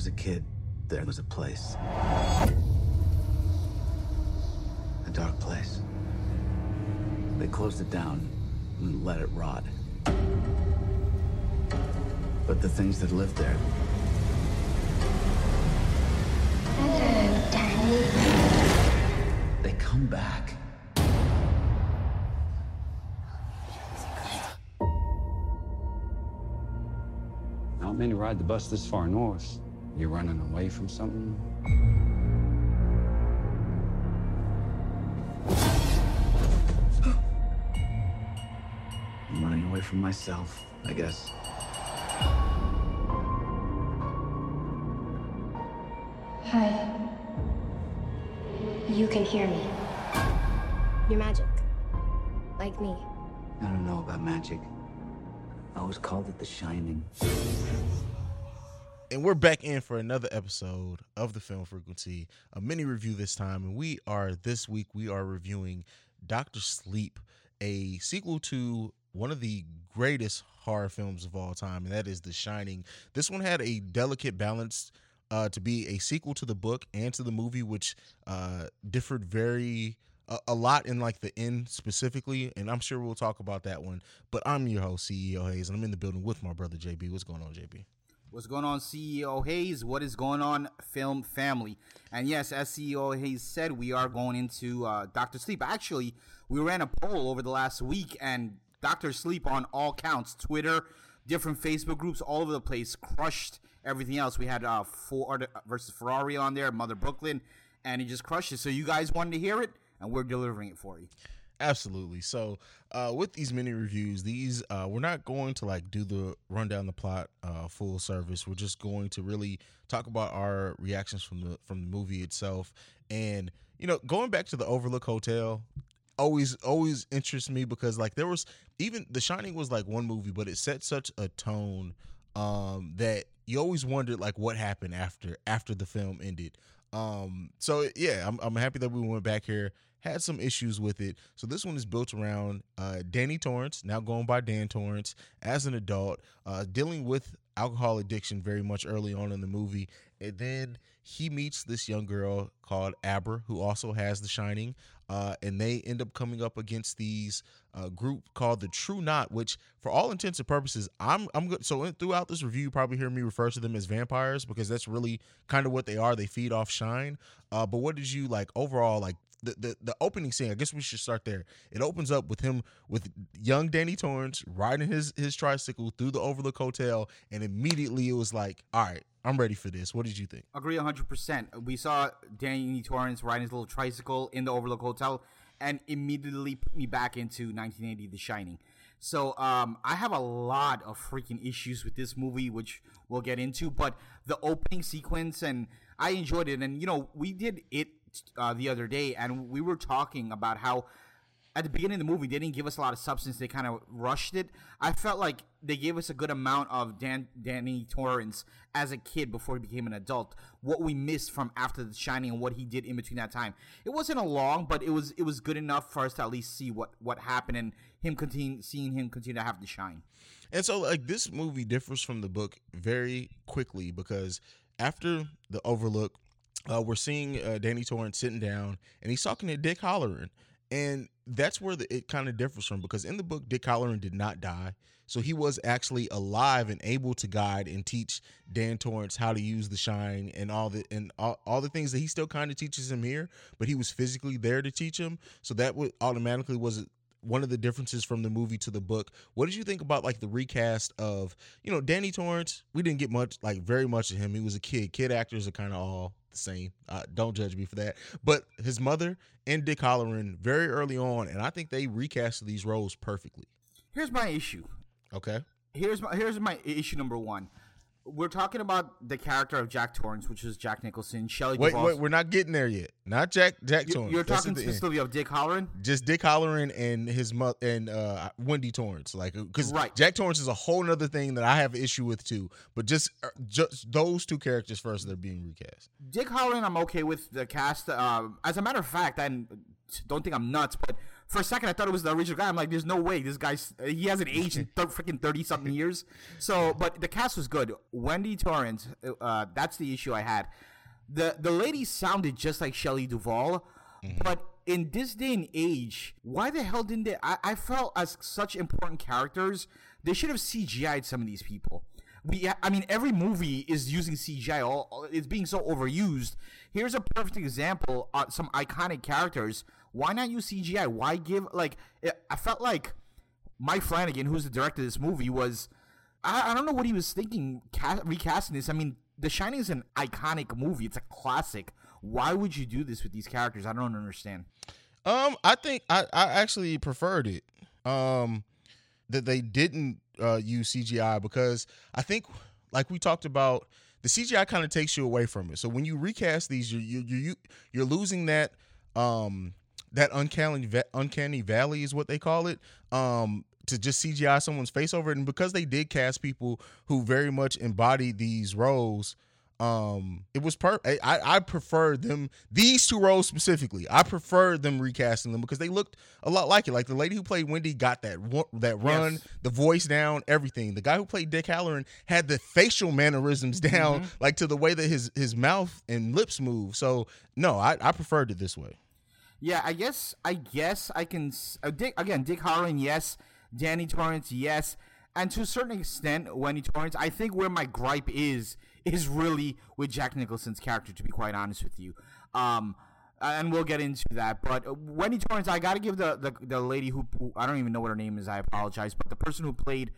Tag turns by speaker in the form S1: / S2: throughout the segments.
S1: was a kid, there was a place. A dark place. They closed it down and let it rot. But the things that lived there.
S2: Hello, Daddy.
S1: They come back.
S3: Not many ride the bus this far north. You're running away from something?
S1: I'm running away from myself, I guess.
S2: Hi. You can hear me. You're magic. Like me.
S1: I don't know about magic. I always called it the shining.
S4: And we're back in for another episode of the Film Frequency, a mini review this time. And we are, this week, we are reviewing Doctor Sleep, a sequel to one of the greatest horror films of all time, and that is The Shining. This one had a delicate balance uh, to be a sequel to the book and to the movie, which uh, differed very a, a lot in like the end specifically, and I'm sure we'll talk about that one. But I'm your host, CEO Haize, and I'm in the building with my brother JB. What's going on, JB?
S5: What's going on, CEO Haize? What is going on, film family? And yes, as CEO Haize said, we are going into uh, Doctor Sleep. Actually, we ran a poll over the last week, and Doctor Sleep on all counts Twitter, different Facebook groups, all over the place, crushed everything else. We had uh, Ford versus Ferrari on there, Mother Brooklyn, and he just crushed it. So you guys wanted to hear it, and we're delivering it for you.
S4: Absolutely. So, uh, with these mini reviews, these uh, we're not going to like do the run down the plot uh, full service. We're just going to really talk about our reactions from the from the movie itself, and you know, going back to the Overlook Hotel, always always interests me because like there was even The Shining was like one movie, but it set such a tone um, that you always wondered like what happened after after the film ended. Um, so yeah, I'm I'm happy that we went back here. Had some issues with it. So this one is built around uh, Danny Torrance, now going by Dan Torrance, as an adult, uh, dealing with alcohol addiction very much early on in the movie. And then he meets this young girl called Abra, who also has The Shining. Uh, and they end up coming up against these uh, group called the True Knot, which, for all intents and purposes, I'm I'm good. So in, throughout this review, you probably hear me refer to them as vampires because that's really kind of what they are. They feed off shine. Uh, but what did you like overall like? The, the, the opening scene, I guess we should start there. It opens up with him with young Danny Torrance riding his his tricycle through the Overlook Hotel, and immediately it was like, all right, I'm ready for this. What did you think?
S5: Agree 100%. We saw Danny Torrance riding his little tricycle in the Overlook Hotel and immediately put me back into 1980 The Shining. So um, I have a lot of freaking issues with this movie, which we'll get into. But the opening sequence, and I enjoyed it. And, you know, we did it uh, the other day, and we were talking about how at the beginning of the movie they didn't give us a lot of substance. They kind of rushed it. I felt like they gave us a good amount of Dan, danny torrance as a kid before he became an adult. What we missed from after the shining and what he did in between that time. It wasn't a long but it was it was good enough for us to at least see what what happened and him continue seeing him continue to have the shine.
S4: And so, like, this movie differs from the book very quickly because after the Overlook, uh, we're seeing uh, Danny Torrance sitting down and he's talking to Dick Hallorann. And that's where the, it kind of differs from because in the book, Dick Hallorann did not die. So he was actually alive and able to guide and teach Dan Torrance how to use the shine and all the and all, all the things that he still kind of teaches him here, but he was physically there to teach him. So that would automatically was one of the differences from the movie to the book. What did you think about like the recast of, you know, Danny Torrance? We didn't get much, like very much of him. He was a kid. Kid actors are kind of all the same. Uh, don't judge me for that. But his mother and Dick Hallorann very early on, and I think they recast these roles perfectly.
S5: here's my issue
S4: Okay.
S5: here's my here's my issue number one we're talking about the character of Jack Torrance, which is Jack Nicholson, Shelley
S4: Wait,
S5: Duvall.
S4: wait, we're not getting there yet. Not Jack Jack
S5: You-
S4: Torrance.
S5: You're
S4: That's
S5: talking
S4: the end.
S5: specifically of Dick Hallorann.
S4: just Dick Hallorann and his mother and uh, Wendy Torrance, like because
S5: Right.
S4: Jack Torrance is a whole nother thing that I have issue with too. But just uh, just those two characters first, they're being recast.
S5: Dick Hallorann, I'm okay with the cast. Uh, as a matter of fact, I don't think I'm nuts, but for a second I thought it was the original guy. I'm like, there's no way this guy's he hasn't aged in th- freaking thirty something years. So, but the cast was good. Wendy Torrance, uh, that's the issue I had. The the lady sounded just like Shelley Duvall, but in this day and age, why the hell didn't they? I, I felt as such important characters, they should have CGI'd some of these people. We, I mean, every movie is using CGI. All all- it's being so overused. Here's a perfect example. Uh, some iconic characters. Why not use CGI? Why give like? it- I felt like Mike Flanagan, who's the director of this movie, was I, I don't know what he was thinking ca- recasting this. I mean, The Shining is an iconic movie. It's a classic. Why would you do this with these characters? I don't understand.
S4: Um, I think I, I actually preferred it. Um, that they didn't uh, use CGI because I think, like we talked about, the CGI kind of takes you away from it. So when you recast these, you're you you you're losing that um that uncanny uncanny valley is what they call it. Um, to just CGI someone's face over it, and because they did cast people who very much embody these roles um it was per I, I preferred them these two roles specifically i prefer them recasting them because they looked a lot like it. Like the lady who played wendy got that that run
S5: Yes.
S4: the voice down everything. The guy who played dick hallorann had the facial mannerisms down like to the way that his his mouth and lips move. So no i i preferred it this way
S5: Yeah, I guess I guess I can. Uh, Dick again, Dick Hallorann, yes. Danny Torrance, yes. And to a certain extent, Wendy Torrance. I think where my gripe is is really with Jack Nicholson's character. To be quite honest with you, um, and we'll get into that. But uh, Wendy Torrance, I got to give the, the the lady who who- I don't even know what her name is. I apologize, but the person who played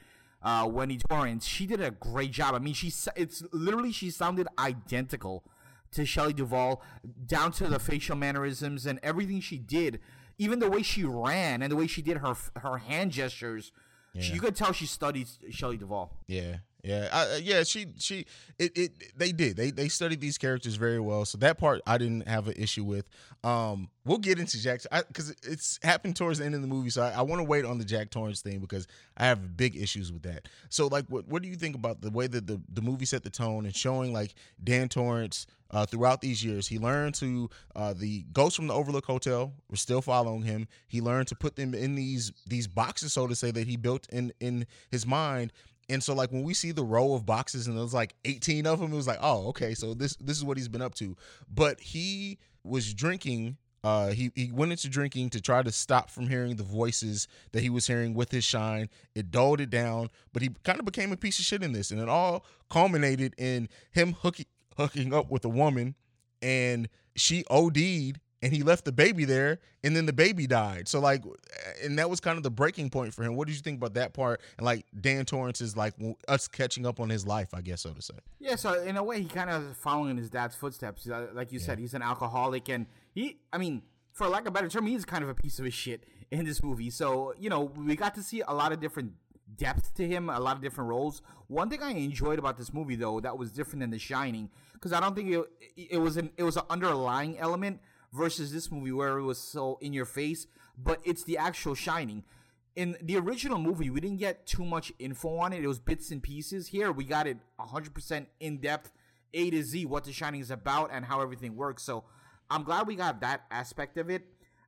S5: uh, Wendy Torrance, she did a great job. I mean, she it's literally she sounded identical to Shelley Duvall, down to the facial mannerisms and everything she did, even the way she ran and the way she did her her hand gestures. She, you could tell she studied Shelley Duvall.
S4: Yeah, yeah, I, uh, yeah. She, she, it, it. They did. They, they studied these characters very well. So that part I didn't have an issue with. Um, we'll get into Jack because it's happened towards the end of the movie. So I, I want to wait on the Jack Torrance thing because I have big issues with that. So like, what, what do you think about the way that the the movie set the tone and showing like Dan Torrance? Uh, throughout these years, he learned to uh, the ghosts from the Overlook Hotel were still following him. He learned to put them in these these boxes, so to say, that he built in in his mind. And so, like when we see the row of boxes and there's like 18 of them, it was like, oh, okay, so this this is what he's been up to. But he was drinking. Uh, he he went into drinking to try to stop from hearing the voices that he was hearing with his shine. It dulled it down, but he kind of became a piece of shit in this, and it all culminated in him hooking hooking up with a woman and she OD'd and he left the baby there and then the baby died. So like and that was kind of the breaking point for him. What did you think about that part and like Dan Torrance's like us catching up on his life, I guess so to say.
S5: Yeah, so in a way, he kind of following in his dad's footsteps. Uh, Like you said, he's an alcoholic, and he, I mean, for lack of a better term, he's kind of a piece of his shit in this movie. So you know, we got to see a lot of different depth to him, a lot of different roles. One thing I enjoyed about this movie, though, that was different than The Shining, because I don't think it, it was an it was an underlying element versus this movie where it was so in your face, but it's the actual Shining. In the original movie, we didn't get too much info on it. It was bits and pieces. Here, we got it 100% in depth, A to Z, what The Shining is about and how everything works. So I'm glad we got that aspect of it.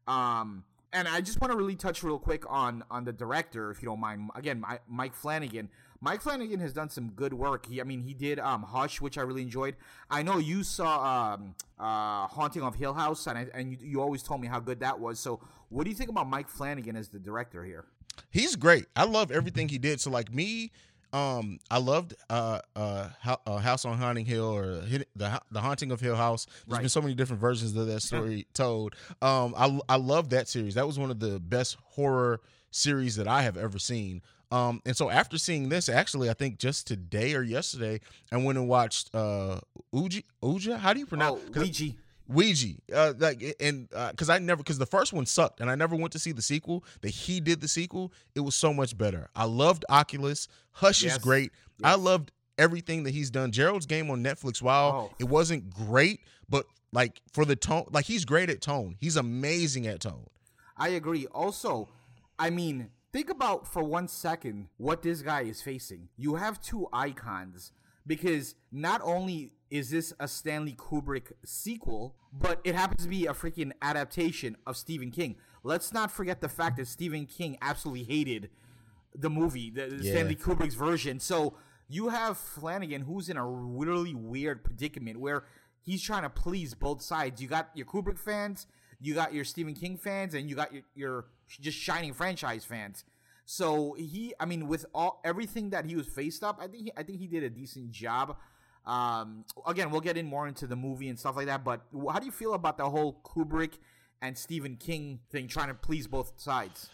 S5: Um, and I just want to really touch real quick on on the director, if you don't mind. Again, Mi- Mike Flanagan. Mike Flanagan has done some good work. He, I mean, he did um, Hush, which I really enjoyed. I know you saw um, uh, Haunting of Hill House, and I, and you, you always told me how good that was. So, what do you think about Mike Flanagan as the director here?
S4: He's great. I love everything he did. So like me, um, I loved uh uh, uh House on Haunting Hill or the the Haunting of Hill House. There's been so many different versions of that story told. Um, I I love that series. That was one of the best horror series that I have ever seen. Um, and so after seeing this, actually, I think just today or yesterday, I went and watched uh Uji Uja. How do you pronounce?
S5: Oh, Ouija.
S4: Ouija, uh, like, and because I never, because the first one sucked, and I never went to see the sequel. That he did the sequel, it was so much better. I loved Oculus. Hush
S5: Yes.
S4: is great. I loved everything that he's done. Gerald's Game on Netflix, while
S5: Oh.
S4: it wasn't great, but like for the tone, like he's great at tone. He's amazing at tone.
S5: I agree. Also, I mean, think about for one second what this guy is facing. You have two icons because not only is this a Stanley Kubrick sequel, but it happens to be a freaking adaptation of Stephen King. Let's not forget the fact that Stephen King absolutely hated the movie, the,
S4: Yeah.
S5: Stanley Kubrick's version. So you have Flanagan, who's in a really weird predicament where he's trying to please both sides. You got your Kubrick fans, you got your Stephen King fans, and you got your, your just shining franchise fans. So he, I mean, with all everything that he was faced up, I think he, I think he did a decent job. Um, again, we'll get in more into the movie and stuff like that. But how do you feel about the whole Kubrick and Stephen King thing, trying to please both sides?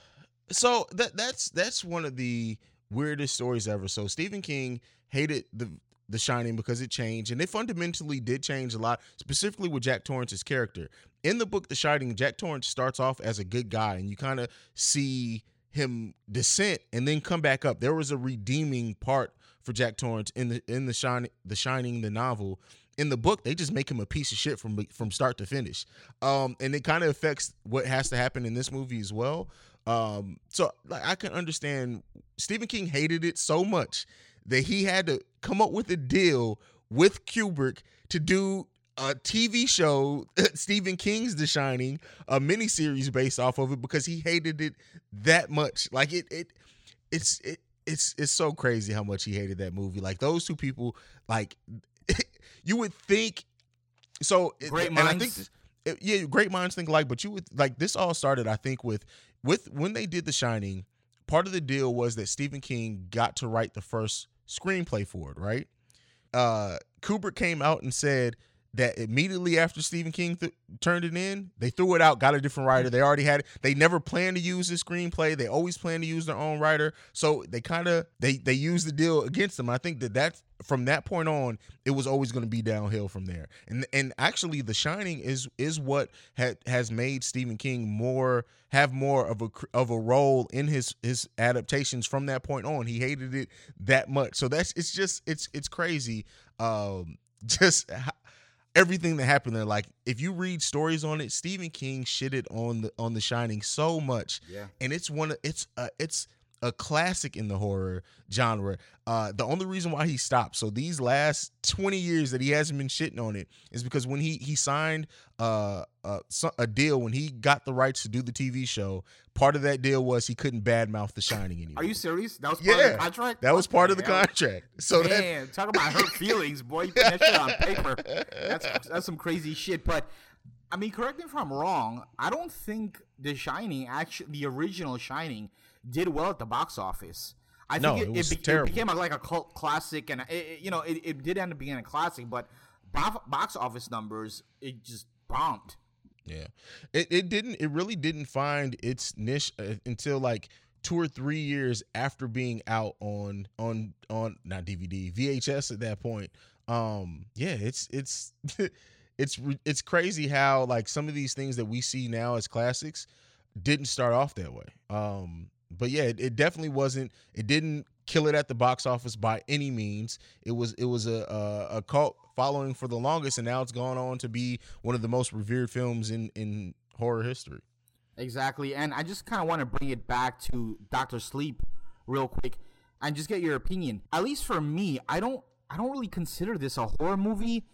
S4: so that that's that's one of the weirdest stories ever. So Stephen King hated the The Shining because it changed, and it fundamentally did change a lot, specifically with Jack Torrance's character. In the book The Shining, Jack Torrance starts off as a good guy, and you kind of see him descent and then come back up. There was a redeeming part for Jack Torrance in the in the Shining, The Shining, the novel. In the book, they just make him a piece of shit from from start to finish, um, and it kind of affects what has to happen in this movie as well. Um, so like I can understand Stephen King hated it so much that he had to come up with a deal with Kubrick to do a TV show, Stephen King's The Shining, a miniseries based off of it because he hated it that much. Like it, it, it's it, it's it's so crazy how much he hated that movie. Like those two people, like you would think. So
S5: Great
S4: and I
S5: minds.
S4: think it- yeah, great minds think alike. But you would like this all started, I think, with with when they did The Shining. Part of the deal was that Stephen King got to write the first screenplay for it, right? Uh, Kubrick came out and said that immediately after Stephen King th- turned it in, they threw it out, got a different writer. They already had it. They never planned to use the screenplay. They always planned to use their own writer. So they kind of they they used the deal against them. I think that that's from that point on, it was always going to be downhill from there. And and actually, The Shining is is what had has made Stephen King more have more of a of a role in his his adaptations from that point on. He hated it that much. So that's it's just it's it's crazy. Um, just everything that happened there. Like if you read stories on it, Stephen King shitted on the on The Shining so much,
S5: Yeah.
S4: and it's one of it's uh, it's a classic in the horror genre. Uh, the only reason why he stopped, so these last twenty years that he hasn't been shitting on it, is because when he he signed uh, uh so- a deal when he got the rights to do the TV show, part of that deal was he couldn't badmouth The Shining anymore.
S5: Are you serious? That was part of
S4: Yeah,
S5: the contract.
S4: that was part of the contract. So that
S5: Man, talk about hurt feelings, boy. You put that shit on paper. That's that's some crazy shit. But I mean, correct me if I'm wrong. I don't think The Shining, actually, the original Shining, did well at the box office. I
S4: No,
S5: think
S4: it was
S5: be- it became a, like a cult classic, and it, it- you know, it, it did end up being a classic. But bo- box office numbers, it just bombed.
S4: Yeah, it it didn't. It really didn't find its niche uh, until like two or three years after being out on on on not DVD VHS at that point. Um, yeah, it's it's it's it's crazy how like some of these things that we see now as classics didn't start off that way. Um, but yeah, it, it definitely wasn't. It didn't kill it at the box office by any means. It was it was a a, a cult following for the longest, and now it's gone on to be one of the most revered films in in horror history.
S5: Exactly. And I just kind of want to bring it back to Doctor Sleep real quick and just get your opinion. At least for me, I don't I don't really consider this a horror movie.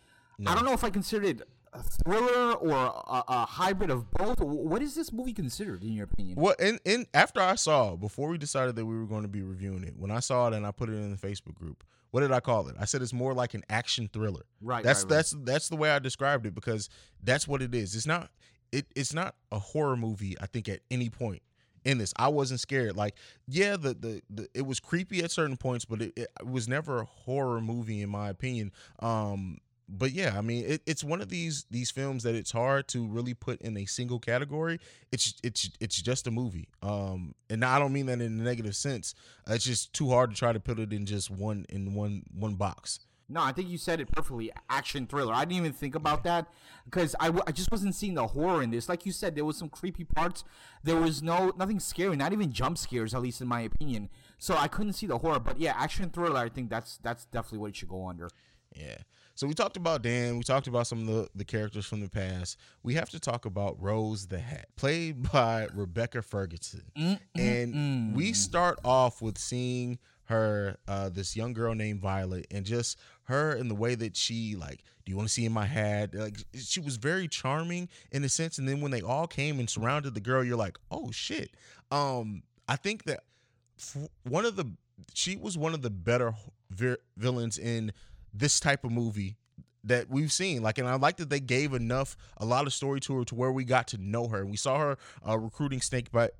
S5: I don't know if I consider it a thriller or a, a hybrid of both. What is this movie considered in your opinion?
S4: Well, in in after I saw before we decided that we were going to be reviewing it, when I saw it and I put it in the Facebook group, what did I call it? I said it's more like an action thriller.
S5: Right,
S4: That's
S5: right, right.
S4: that's that's the way I described it because that's what it is. It's not it it's not a horror movie. I think at any point in this, I wasn't scared. Like yeah, the the, the it was creepy at certain points, but it, it was never a horror movie in my opinion. Um, but yeah, I mean, it, it's one of these these films that it's hard to really put in a single category. It's it's it's just a movie. Um, and I don't mean that in a negative sense. It's just too hard to try to put it in just one in one one box.
S5: No, I think you said it perfectly. Action thriller. I didn't even think about that because I, w- I just wasn't seeing the horror in this. Like you said, there was some creepy parts. There was no nothing scary, not even jump scares, at least in my opinion. So I couldn't see the horror. But yeah, action thriller. I think that's that's definitely what it should go under.
S4: Yeah. So we talked about Dan. We talked about some of the, the characters from the past. We have to talk about Rose the Hat, played by Rebecca Ferguson. And we start off with seeing her uh this young girl named Violet and just her and the way that she like do you want to see in my hat like she was very charming in a sense and then when they all came and surrounded the girl you're like oh shit um I think that f- one of the she was one of the better vi- villains in this type of movie that we've seen. Like, and I like that they gave enough, a lot of story to her to where we got to know her. We saw her uh, recruiting Snake Bite,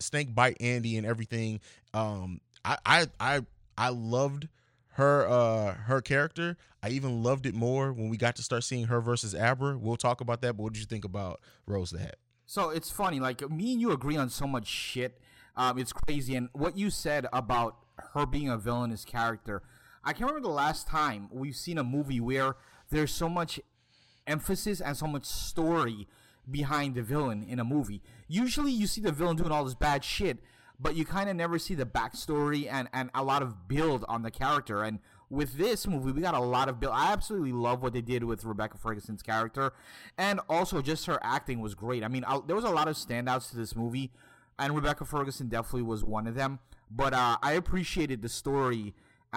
S4: Snake Bite Andy and everything. Um, I, I, I, I loved her, uh, her character. I even loved it more when we got to start seeing her versus Abra. We'll talk about that. But what did you think about Rose the Hat?
S5: So it's funny, like me and you agree on so much shit. Um, it's crazy, and what you said about her being a villainous character. I can't remember the last time we've seen a movie where there's so much emphasis and so much story behind the villain in a movie. Usually you see the villain doing all this bad shit, but you kind of never see the backstory and, and a lot of build on the character. And with this movie, we got a lot of build. I absolutely love what they did with Rebecca Ferguson's character, and also just her acting was great. I mean, I, there was a lot of standouts to this movie, and Rebecca Ferguson definitely was one of them. But uh, I appreciated the story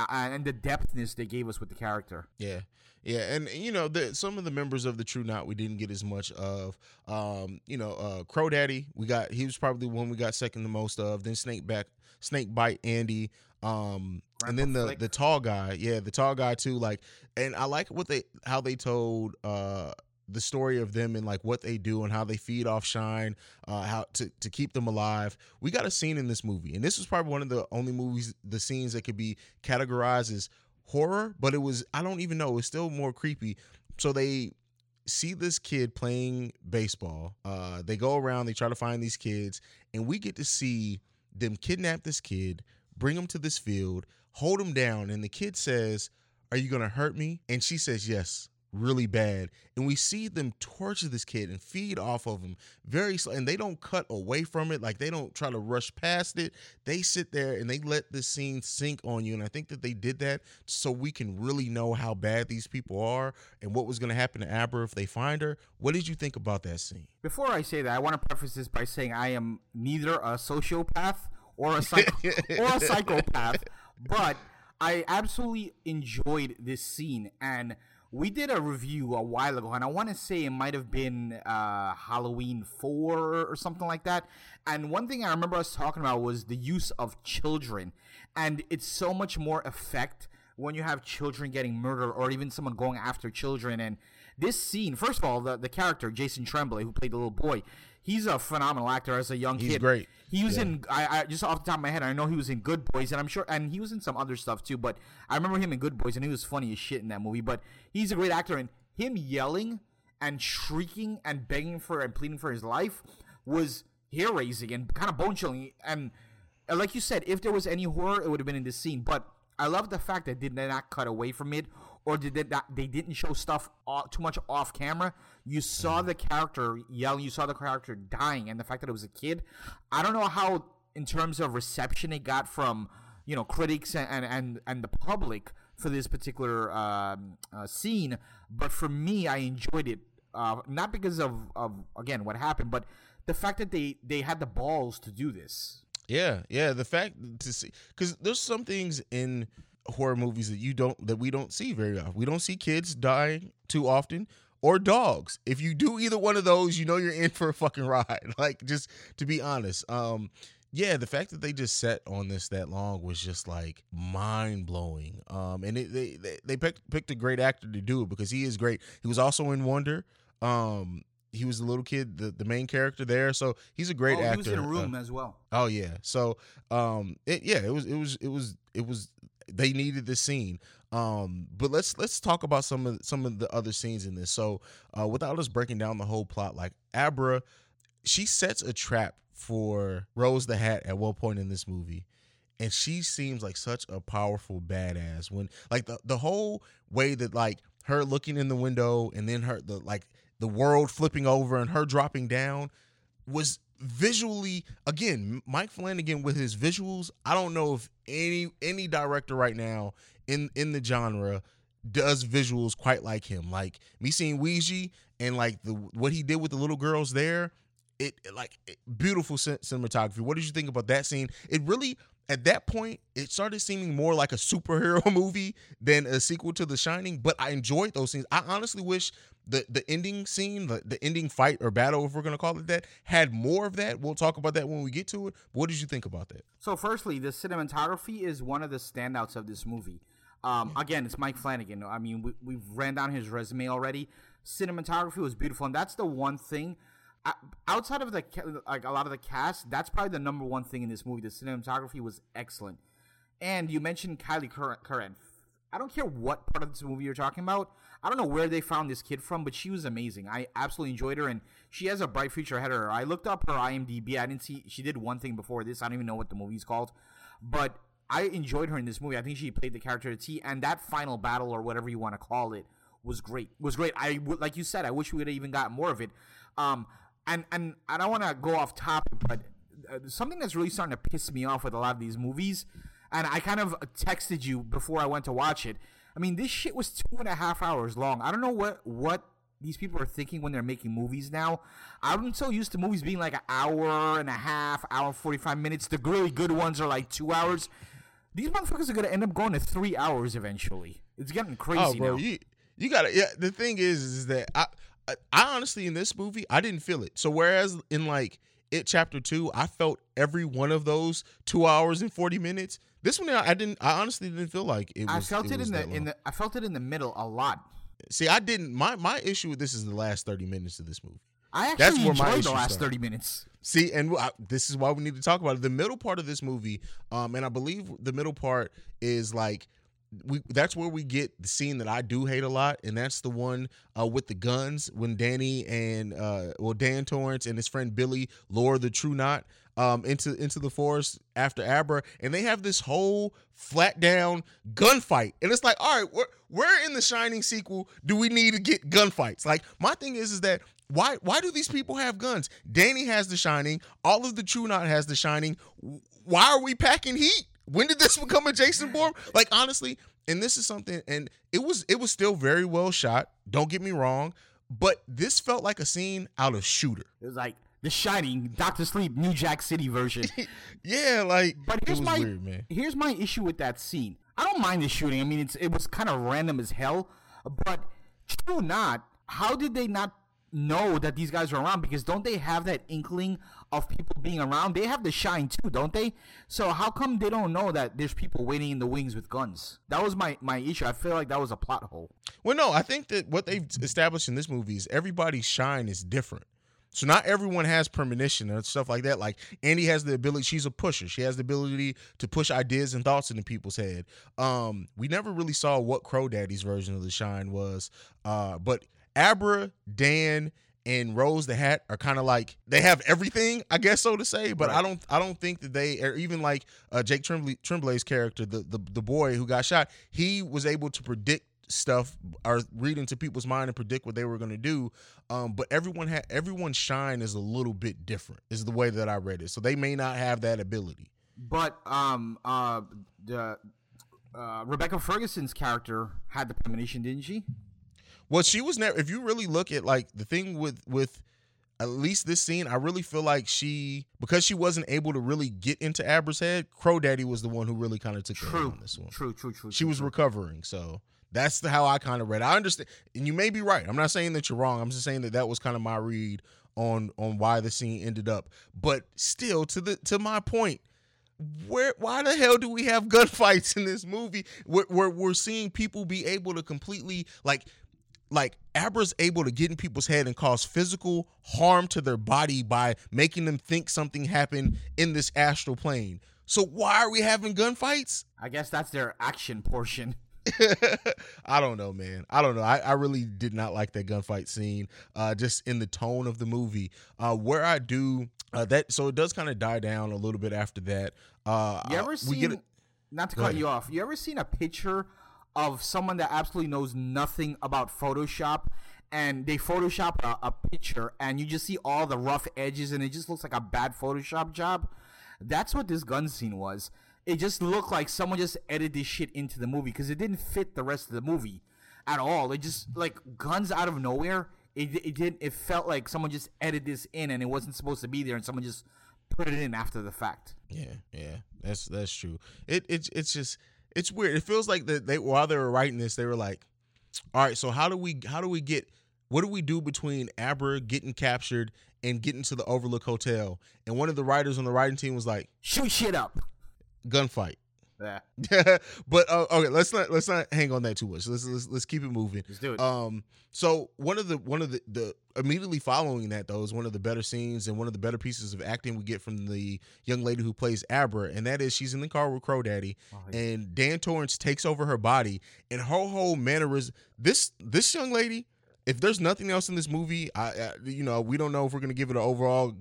S5: uh, and the depthness they gave us with the character.
S4: Yeah. Yeah, and you know, the, some of the members of the True Knot we didn't get as much of. Um, you know, uh, Crow Daddy, we got he was probably the one we got second the most of. Then Snake Back, Snake Bite Andy, um, and then the
S5: Flick.
S4: the tall guy, yeah, the tall guy too. Like, and I like what they how they told uh the story of them and like what they do and how they feed off Shine, uh, how to to keep them alive. We got a scene in this movie, and this was probably one of the only movies, the scenes that could be categorized as horror, but it was I don't even know, it's still more creepy. So they see this kid playing baseball. Uh, they go around, they try to find these kids, and we get to see them kidnap this kid, bring him to this field, hold him down, and the kid says, "Are you gonna hurt me?" And she says, "Yes." Really bad, and we see them torture this kid and feed off of him very slow. And they don't cut away from it, like they don't try to rush past it. They sit there and they let the scene sink on you. And I think that they did that so we can really know how bad these people are and what was going to happen to Abra if they find her. What did you think about that scene?
S5: Before I say that, I want to preface this by saying I am neither a sociopath or a psych- or a psychopath, but I absolutely enjoyed this scene and we did a review a while ago and I want to say it might have been uh, Halloween 4 or something like that. And one thing I remember us talking about was the use of children and it's so much more effect when you have children getting murdered or even someone going after children and this scene first of all the, the character jason tremblay who played the little boy he's a phenomenal actor as a young
S4: He's
S5: kid
S4: great.
S5: he was
S4: Yeah.
S5: in I, I just off the top of my head i know he was in good boys and i'm sure and he was in some other stuff too but i remember him in good boys and he was funny as shit in that movie but he's a great actor and him yelling and shrieking and begging for and pleading for his life was hair raising and kind of bone chilling and uh, like you said, if there was any horror, it would have been in this scene. But I love the fact that did not cut away from it, or did they not, they didn't show stuff too much off camera. You saw the character yelling, you saw the character dying, and the fact that it was a kid. I don't know how, in terms of reception, it got from you know critics and and and, and the public for this particular um, uh, scene, but for me, I enjoyed it. Uh, not because of, of again what happened, but the fact that they they had the balls to do this.
S4: Yeah, yeah. The fact to see because there's some things in horror movies that you don't that we don't see very often. We don't see kids dying too often or dogs. If you do either one of those, you know you're in for a fucking ride. Like just to be honest. Um yeah, the fact that they just sat on this that long was just like mind blowing. Um, and it, they they, they picked, picked a great actor to do it because he is great. He was also in Wonder. Um, he was the little kid, the, the main character there. So he's a great
S5: oh,
S4: actor.
S5: he was in a
S4: Uh,
S5: room as well.
S4: Oh yeah. So um it yeah, it was it was it was it was they needed this scene. Um but let's let's talk about some of some of the other scenes in this. So uh without us breaking down the whole plot like Abra she sets a trap for Rose the Hat at one point in this movie. And she seems like such a powerful badass when like the the whole way that like her looking in the window and then her the like the world flipping over and her dropping down was visually again Mike Flanagan with his visuals. I don't know if any any director right now in in the genre does visuals quite like him. Like me seeing Ouija and like the what he did with the little girls there, it like it, beautiful cinematography. What did you think about that scene? It really at that point it started seeming more like a superhero movie than a sequel to The Shining. But I enjoyed those scenes. I honestly wish the the ending scene, the, the ending fight or battle, if we're gonna call it that, had more of that. We'll talk about that when we get to it. What did you think about that?
S5: So, firstly, the cinematography is one of the standouts of this movie. Um, again, it's Mike Flanagan. I mean, we, we've ran down his resume already. Cinematography was beautiful, and that's the one thing. Outside of the like a lot of the cast, that's probably the number one thing in this movie. The cinematography was excellent, and you mentioned Kyliegh Curran. I don't care what part of this movie you're talking about. I don't know where they found this kid from, but she was amazing. I absolutely enjoyed her, and she has a bright future ahead of her. I looked up her IMDb. I didn't see she did one thing before this. I don't even know what the movie's called, but I enjoyed her in this movie. I think she played the character T, and that final battle or whatever you want to call it was great. Was great. I like you said. I wish we would have even got more of it. Um, and and I don't want to go off topic, but uh, something that's really starting to piss me off with a lot of these movies, and I kind of texted you before I went to watch it. I mean, this shit was two and a half hours long. I don't know what what these people are thinking when they're making movies now. I'm so used to movies being like an hour and a half, hour forty five minutes. The really good ones are like two hours. These motherfuckers are gonna end up going to three hours eventually. It's getting crazy oh, bro, now.
S4: You, you gotta. Yeah, the thing is, is that I, I, I honestly in this movie I didn't feel it. So whereas in like it chapter two, I felt every one of those two hours and forty minutes. This one I didn't. I honestly didn't feel like it. Was, I
S5: felt
S4: it,
S5: it in the in the. I felt it in the middle a lot.
S4: See, I didn't. My my issue with this is the last thirty minutes of this movie.
S5: I actually That's where enjoyed my the last started. thirty minutes.
S4: See, and I, this is why we need to talk about it. The middle part of this movie, um, and I believe the middle part is like we that's where we get the scene that I do hate a lot, and that's the one uh, with the guns when Danny and uh, well Dan Torrance and his friend Billy lure the True Knot um, into into the forest after Abra, and they have this whole flat down gunfight, and it's like, all right, where, in the Shining sequel do we need to get gunfights? Like my thing is, is that why why do these people have guns? Danny has the Shining, all of the True Knot has the Shining. Why are we packing heat? When did this become a Jason Bourne? Like honestly, and this is something, and it was it was still very well shot. Don't get me wrong, but this felt like a scene out of Shooter.
S5: It was like The Shining, Doctor Sleep, New Jack City version.
S4: yeah, like
S5: but here's my weird, here's my issue with that scene. I don't mind the shooting. I mean, it's it was kind of random as hell, but True Knot. How did they not know that these guys are around because don't they have that inkling of people being around? They have the shine too, don't they? So how come they don't know that there's people waiting in the wings with guns? That was my my issue. I feel like that was a plot hole.
S4: Well, no, I think that what they've established in this movie is everybody's shine is different. So not everyone has premonition and stuff like that. Like Andy has the ability; she's a pusher. She has the ability to push ideas and thoughts into people's head. Um, we never really saw what Crow Daddy's version of the shine was, uh, but Abra, Dan, and Rose the Hat are kind of like they have everything, I guess so to say. But right. I don't, I don't think that they, or even like uh, Jake Tremblay, Tremblay's character, the, the the boy who got shot, he was able to predict stuff or read into people's mind and predict what they were going to do. Um, but everyone had everyone's shine is a little bit different. Is the way that I read it. So they may not have that ability.
S5: But um, uh, the uh, Rebecca Ferguson's character had the premonition, didn't she?
S4: Well, she was never. If you really look at like the thing with with at least this scene, I really feel like she because she wasn't able to really get into Abra's head. Crow Daddy was the one who really kind of took true, on this one.
S5: True, true, true.
S4: She
S5: true,
S4: was
S5: true.
S4: recovering, so that's the, how I kind of read. It. I understand, and you may be right. I'm not saying that you're wrong. I'm just saying that that was kind of my read on on why the scene ended up. But still, to the to my point, where why the hell do we have gunfights in this movie where, where, we're seeing people be able to completely like like Abra's able to get in people's head and cause physical harm to their body by making them think something happened in this astral plane. So why are we having gunfights?
S5: I guess that's their action portion.
S4: I don't know, man. I don't know. I, I really did not like that gunfight scene. Uh, just in the tone of the movie. Uh, where I do uh, that, so it does kind of die down a little bit after that. Uh,
S5: you ever seen? A, not to cut you off. You ever seen a picture of someone that absolutely knows nothing about Photoshop and they Photoshop a, a, picture and you just see all the rough edges and it just looks like a bad Photoshop job. That's what this gun scene was. It just looked like someone just edited this shit into the movie because it didn't fit the rest of the movie at all. It just like guns out of nowhere it it did it felt like someone just edited this in and it wasn't supposed to be there and someone just put it in after the fact.
S4: Yeah, yeah, that's that's true. It it's it's just it's weird. It feels like that they while they were writing this, they were like, "All right, so how do we how do we get what do we do between Abra getting captured and getting to the Overlook Hotel?" And one of the writers on the writing team was like,
S5: Shoot shit up.
S4: "Gunfight."
S5: Yeah.
S4: but uh, okay, let's not let's not hang on that too much. Let's let's, let's keep it moving.
S5: Let's do it.
S4: Um, so one of the one of the the immediately following that though is one of the better scenes and one of the better pieces of acting we get from the young lady who plays Abra, and that is she's in the car with Crow Daddy,
S5: Oh, yeah.
S4: and Dan Torrance takes over her body, and her whole manner is This this young lady, if there's nothing else in this movie, I, I you know we don't know if we're gonna give it an overall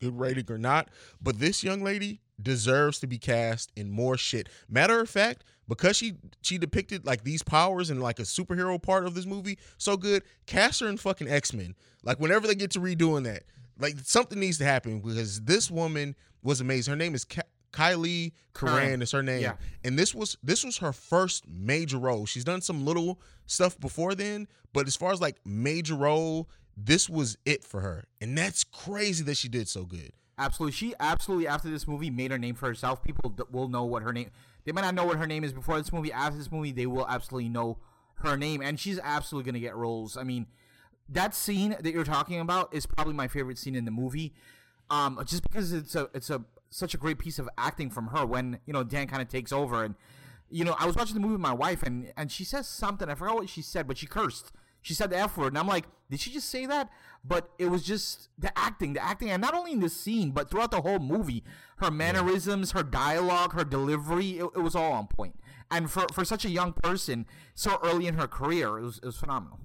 S4: good rating or not, but this young lady deserves to be cast in more shit. Matter of fact, because she she depicted like these powers in like a superhero part of this movie so good, cast her in fucking X Men. Like whenever they get to redoing that, like something needs to happen because this woman was amazing. Her name is Ka- Kyliegh
S5: Curran.
S4: is her name,
S5: Yeah.
S4: and this was this was her first major role. She's done some little stuff before then, but as far as like major role, this was it for her, and that's crazy that she did so good.
S5: Absolutely. She absolutely, after this movie, made her name for herself. People d- will know what her name. They might not know what her name is before this movie. After this movie, they will absolutely know her name, and she's absolutely gonna get roles. I mean, that scene that you're talking about is probably my favorite scene in the movie, um, just because it's a it's a such a great piece of acting from her when you know Dan kind of takes over and. You know, I was watching the movie with my wife, and and she says something. I forgot what she said, but she cursed. She said the F word, and I'm like, did she just say that? But it was just the acting, the acting, and not only in this scene, but throughout the whole movie, her mannerisms, her dialogue, her delivery, it, it was all on point. And for for such a young person, so early in her career, it was it was phenomenal.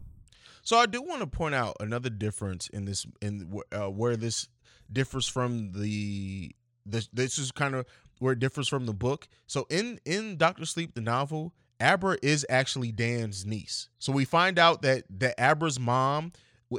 S4: So I do want to point out another difference in this in uh, where this differs from the this this is kind of where it differs from the book. So in in Doctor Sleep the novel, Abra is actually Dan's niece. So we find out that that Abra's mom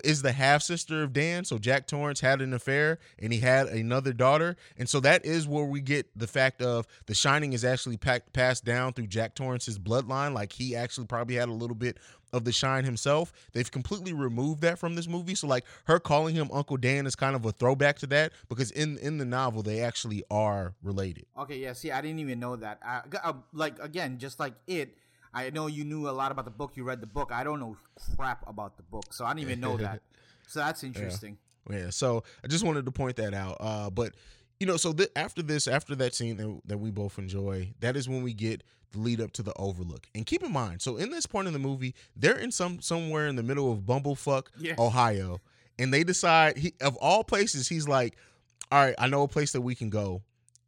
S4: is the half sister of Dan. So Jack Torrance had an affair and he had another daughter, and so that is where we get the fact of the Shining is actually packed, passed down through Jack Torrance's bloodline. Like he actually probably had a little bit of the Shine himself. They've completely removed that from this movie. So like her calling him Uncle Dan is kind of a throwback to that because in in the novel they actually are related.
S5: Okay, yeah. See, I didn't even know that. I, uh, like again, just like it, I know you knew a lot about the book. You read the book. I don't know crap about the book, so I didn't even know that. So that's interesting.
S4: Yeah, so I just wanted to point that out. Uh, but you know, so th- after this, after that scene that, that we both enjoy, that is when we get the lead up to the Overlook. And keep in mind, so in this point in the movie, they're in some somewhere in the middle of Bumblefuck,
S5: Yeah.
S4: Ohio, and they decide he of all places, he's like, all right, I know a place that we can go,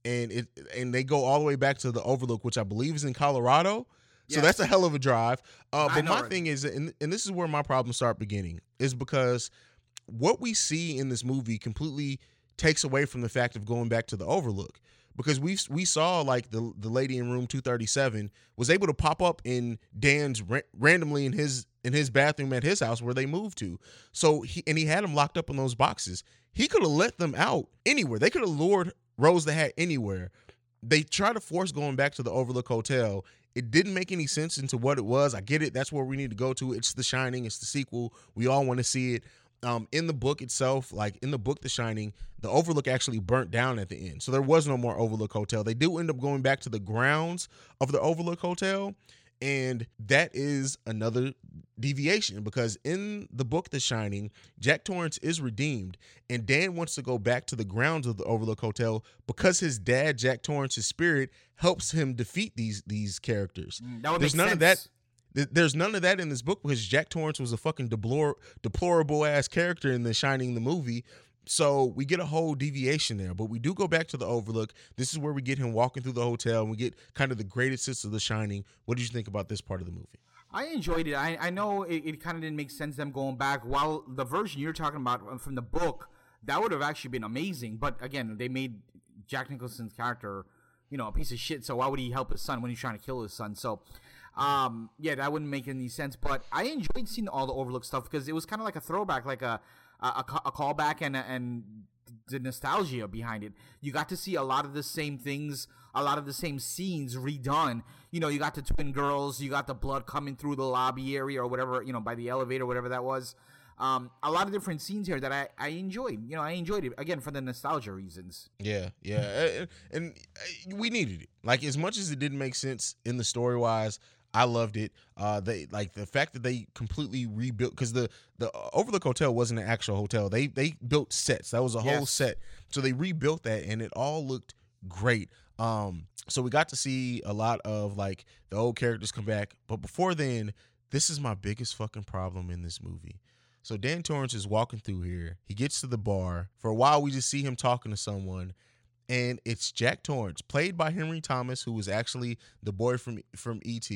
S4: and it and they go all the way back to the Overlook, which I believe is in Colorado. So that's a hell of a drive. Uh, but my thing is, and, and this is where my problems start beginning, is because what we see in this movie completely takes away from the fact of going back to the Overlook. Because we we saw like the the lady in room 237 was able to pop up in Dan's ra- randomly in his in his bathroom at his house where they moved to. So he and he had them locked up in those boxes. He could have let them out anywhere. They could have lured Rose the Hat anywhere. They try to force going back to the Overlook Hotel. It didn't make any sense into what it was. I get it. That's where we need to go to. It's The Shining. It's the sequel. We all want to see it. Um, in the book itself, like in the book The Shining, the Overlook actually burnt down at the end. So there was no more Overlook Hotel. They do end up going back to the grounds of the Overlook Hotel. And that is another deviation because in the book The Shining, Jack Torrance is redeemed, and Dan wants to go back to the grounds of the Overlook Hotel because his dad, Jack Torrance's spirit, helps him defeat these these characters.
S5: Mm,
S4: There's none of that. There's none of that in this book because Jack Torrance was a fucking deplor- deplorable ass character in The Shining, the movie. So we get a whole deviation there, but we do go back to the Overlook. This is where we get him walking through the hotel, and we get kind of the greatest hits of The Shining. What did you think about this part of the movie?
S5: I enjoyed it. I, I know it, it kind of didn't make sense them going back. While the version you're talking about from the book, that would have actually been amazing. But again, they made Jack Nicholson's character, you know, a piece of shit. So why would he help his son when he's trying to kill his son? So, um, yeah, that wouldn't make any sense. But I enjoyed seeing all the Overlook stuff because it was kind of like a throwback, like a a, a, callback and and the nostalgia behind it. You got to see a lot of the same things, a lot of the same scenes redone. You know, you got the twin girls, you got the blood coming through the lobby area or whatever, you know, by the elevator, whatever that was. um, a lot of different scenes here that I, I enjoyed. You know, I enjoyed it again for the nostalgia reasons.
S4: Yeah, yeah, and, and uh, we needed it. Like as much as it didn't make sense in the story wise, I loved it. Uh, they like the fact that they completely rebuilt because the the Overlook Hotel wasn't an actual hotel. They they built sets. That was a whole set. So they rebuilt that, and it all looked great. Um, so we got to see a lot of like the old characters come back. But before then, this is my biggest fucking problem in this movie. So Dan Torrance is walking through here. He gets to the bar. For a while, we just see him talking to someone, and it's Jack Torrance, played by Henry Thomas, who was actually the boy from from ET.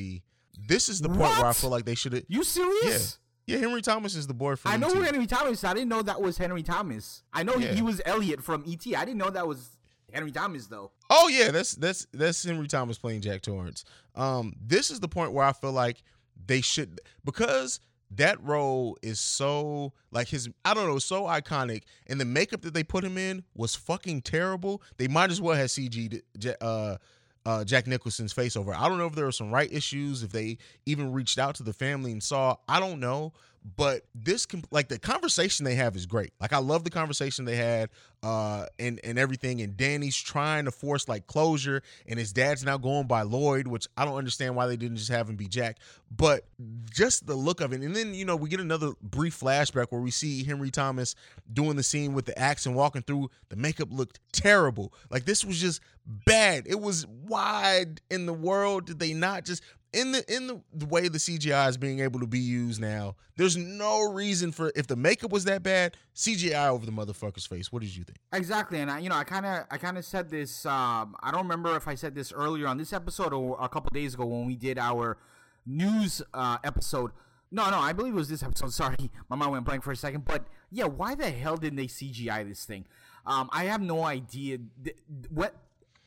S4: This is the part where I feel like they should have.
S5: You serious?
S4: Yeah, yeah, Henry Thomas is the boy from.
S5: I know who Henry Thomas. is. I didn't know that was Henry Thomas. I know he- he was Elliot from ET. I didn't know that was Henry Thomas though.
S4: Oh yeah, that's that's that's Henry Thomas playing Jack Torrance. Um, this is the point where I feel like they should because that role is so like his I don't know so iconic, and the makeup that they put him in was fucking terrible. They might as well have CG uh, uh, Jack Nicholson's face over. I don't know if there were some right issues, if they even reached out to the family and saw. I don't know, but this like the conversation they have is great. Like I love the conversation they had uh and and everything and Danny's trying to force like closure and his dad's now going by Lloyd, which I don't understand why they didn't just have him be Jack. But just the look of it and then you know we get another brief flashback where we see Henry Thomas doing the scene with the axe and walking through the makeup looked terrible. Like this was just bad. It was wide in the world did they not just in the in the, the way the CGI is being able to be used now, there's no reason for if the makeup was that bad, CGI over the motherfucker's face. What did you think?
S5: Exactly, and I, you know, I kind of, I kind of said this. Um, I don't remember if I said this earlier on this episode or a couple days ago when we did our news uh, episode. No, no, I believe it was this episode. Sorry, my mind went blank for a second. But yeah, why the hell didn't they CGI this thing? Um, I have no idea. Th- What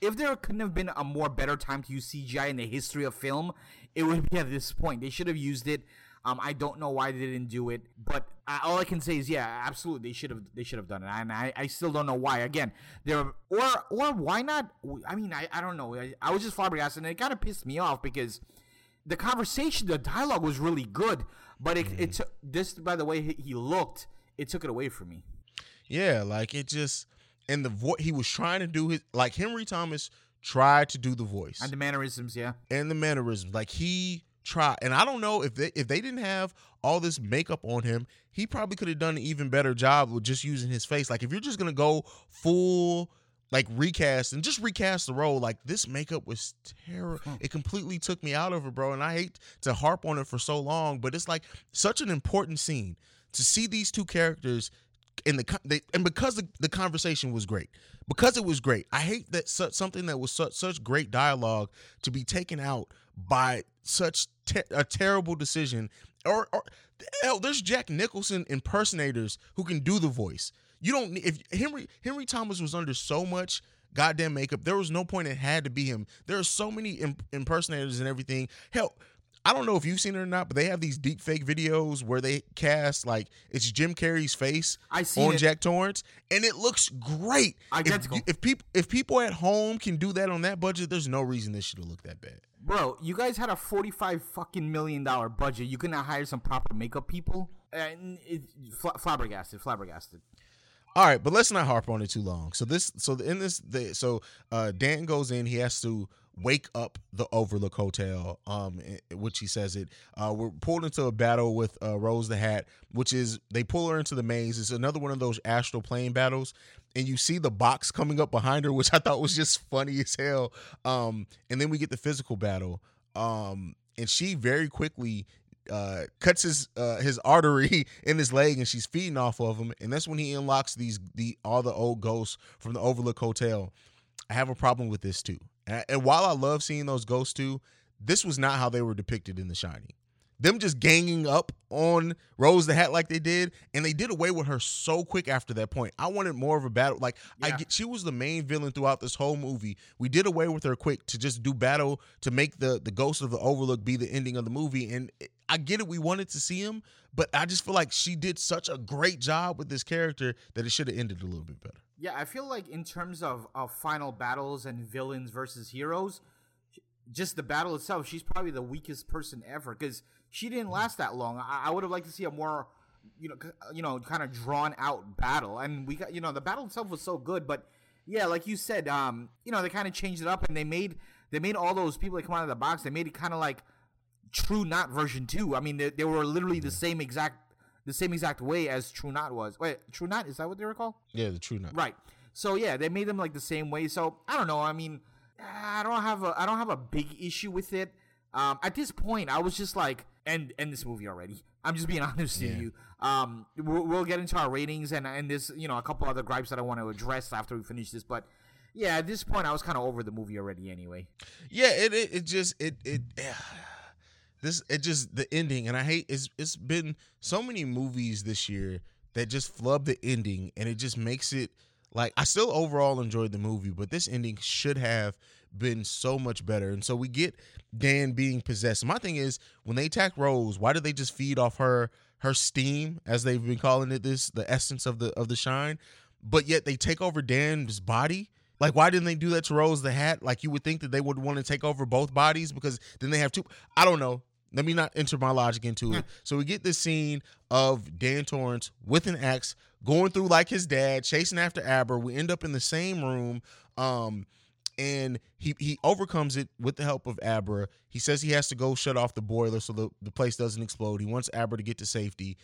S5: if there couldn't have been a more better time to use CGI in the history of film? It would be at this point. They should have used it. Um, I don't know why they didn't do it, but I, all I can say is, yeah, absolutely, they should have. They should have done it, and I, I still don't know why. Again, there or or why not? I mean, I, I don't know. I, I was just flabbergasted, and it kind of pissed me off because the conversation, the dialogue was really good, but it, it took just by the way he, he looked, it took it away from me.
S4: Yeah, like it just and the voice he was trying to do his like Henry Thomas tried to do the voice
S5: And the mannerisms, yeah.
S4: and the mannerisms. Like he tried, and I don't know if they if they didn't have all this makeup on him, he probably could have done an even better job with just using his face. Like if you're just gonna go full like recast and just recast the role, like this makeup was terrible. It completely took me out of it, bro. And I hate to harp on it for so long, but it's like such an important scene to see these two characters in the they, and because the, the conversation was great because it was great i hate that such something that was such such great dialogue to be taken out by such te- a terrible decision or, or hell there's jack nicholson impersonators who can do the voice. You don't if henry henry thomas was under so much goddamn makeup there was no point it had to be him. There are so many imp- impersonators and everything. Hell I don't know if you've seen it or not, but they have these deep fake videos where they cast like it's Jim Carrey's face on
S5: it.
S4: Jack Torrance, and it looks great.
S5: Identical.
S4: If, if people if people at home can do that on that budget, there's no reason this should have looked that bad.
S5: Bro, you guys had a forty-five fucking million dollar budget. You couldn't hire some proper makeup people, and it, fla- flabbergasted, flabbergasted.
S4: All right, but let's not harp on it too long. So this, so in this, the, so uh, Dan goes in. He has to wake up the Overlook Hotel, um, which he says it. Uh, we're pulled into a battle with uh, Rose the Hat, which is they pull her into the maze. It's another one of those astral plane battles, and you see the box coming up behind her, which I thought was just funny as hell. Um, and then we get the physical battle, um, and she very quickly uh, cuts his uh, his artery in his leg, and she's feeding off of him, and that's when he unlocks these the all the old ghosts from the Overlook Hotel. I have a problem with this too, and, while I love seeing those ghosts too, this was not how they were depicted in The Shining. Them just ganging up on Rose the Hat like they did, and they did away with her so quick after that point. I wanted more of a battle. Like I get, she was the main villain throughout this whole movie. We did away with her quick to just do battle to make the the Ghost of the Overlook be the ending of the movie. And it- I get it, we wanted to see him, but I just feel like she did such a great job with this character that it should have ended a little bit better.
S5: Yeah, I feel like in terms of, of final battles and villains versus heroes, just the battle itself, she's probably the weakest person ever because she didn't last that long. I, I would have liked to see a more you know, c- you know, kind of drawn out battle, and we got, you know, the battle itself was so good, but yeah, like you said, um, you know, they kind of changed it up, and they made they made all those people that come out of the box, they made it kind of like True Knot version two. I mean, they, they were literally the same exact the same exact way as True Knot was. Wait, True Knot is that what they were called?
S4: Yeah, the true knot.
S5: Right. So yeah, they made them like the same way. So I don't know. I mean, I don't have a I don't have a big issue with it. Um, at this point, I was just like, end end this movie already. I'm just being honest
S4: Yeah.
S5: with you. Um, we'll, we'll get into our ratings and and this you know a couple other gripes that I want to address after we finish this, but. Yeah, at this point, I was kind of over the movie already. Anyway,
S4: Yeah, it it, it just it it this it just the ending and I hate it's it's been so many movies this year that just flub the ending and it just makes it like I still overall enjoyed the movie, but this ending should have been so much better. And so we get Dan being possessed. My thing is when they attack Rose, why did they just feed off her her steam as they've been calling it this the essence of the of the shine, but yet they take over Dan's body? Like, why didn't they do that to Rose the Hat? Like, you would think that they would want to take over both bodies because then they have two. I don't know. Let me not enter my logic into it. So we get this scene of Dan Torrance with an axe going through like his dad, chasing after Abra. We end up in the same room. Um, and he he overcomes it with the help of Abra. He says he has to go shut off the boiler so the, the place doesn't explode. He wants Abra to get to safety.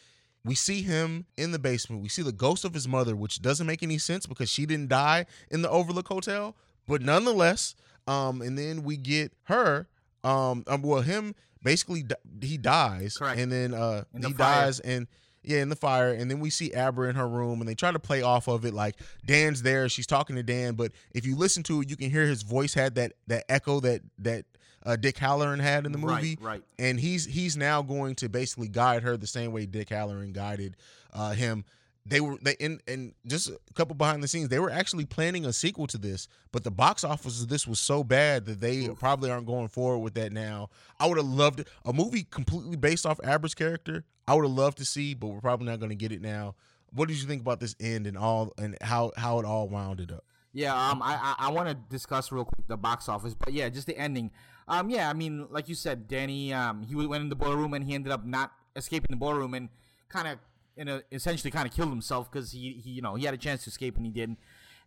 S4: We see him in the basement. We see the ghost of his mother, which doesn't make any sense because she didn't die in the Overlook Hotel. But nonetheless, um, and then we get her, um, um well, him basically he dies,
S5: Correct.
S4: and then uh
S5: In
S4: he dies, and yeah, in the fire, and then we see Abra in her room, and they try to play off of it like Dan's there, she's talking to Dan, but if you listen to it, you can hear his voice had that that echo that that uh, Dick Hallorann had in the movie,
S5: Right, right.
S4: and he's he's now going to basically guide her the same way Dick Hallorann guided uh, him. They were they and and just a couple behind the scenes. They were actually planning a sequel to this, but the box office of this was so bad that they probably aren't going forward with that now. I would have loved it. a movie completely based off Abra's character. I would have loved to see, but we're probably not going to get it now. What did you think about this end and all and how how it all wounded up?
S5: Yeah, um, I I, I want to discuss real quick the box office, but yeah, just the ending. Um, yeah, I mean, like you said, Danny, um, he went in the ballroom and he ended up not escaping the ballroom and kind of, in a, essentially, kind of killed himself because he, he, you know, he had a chance to escape and he didn't.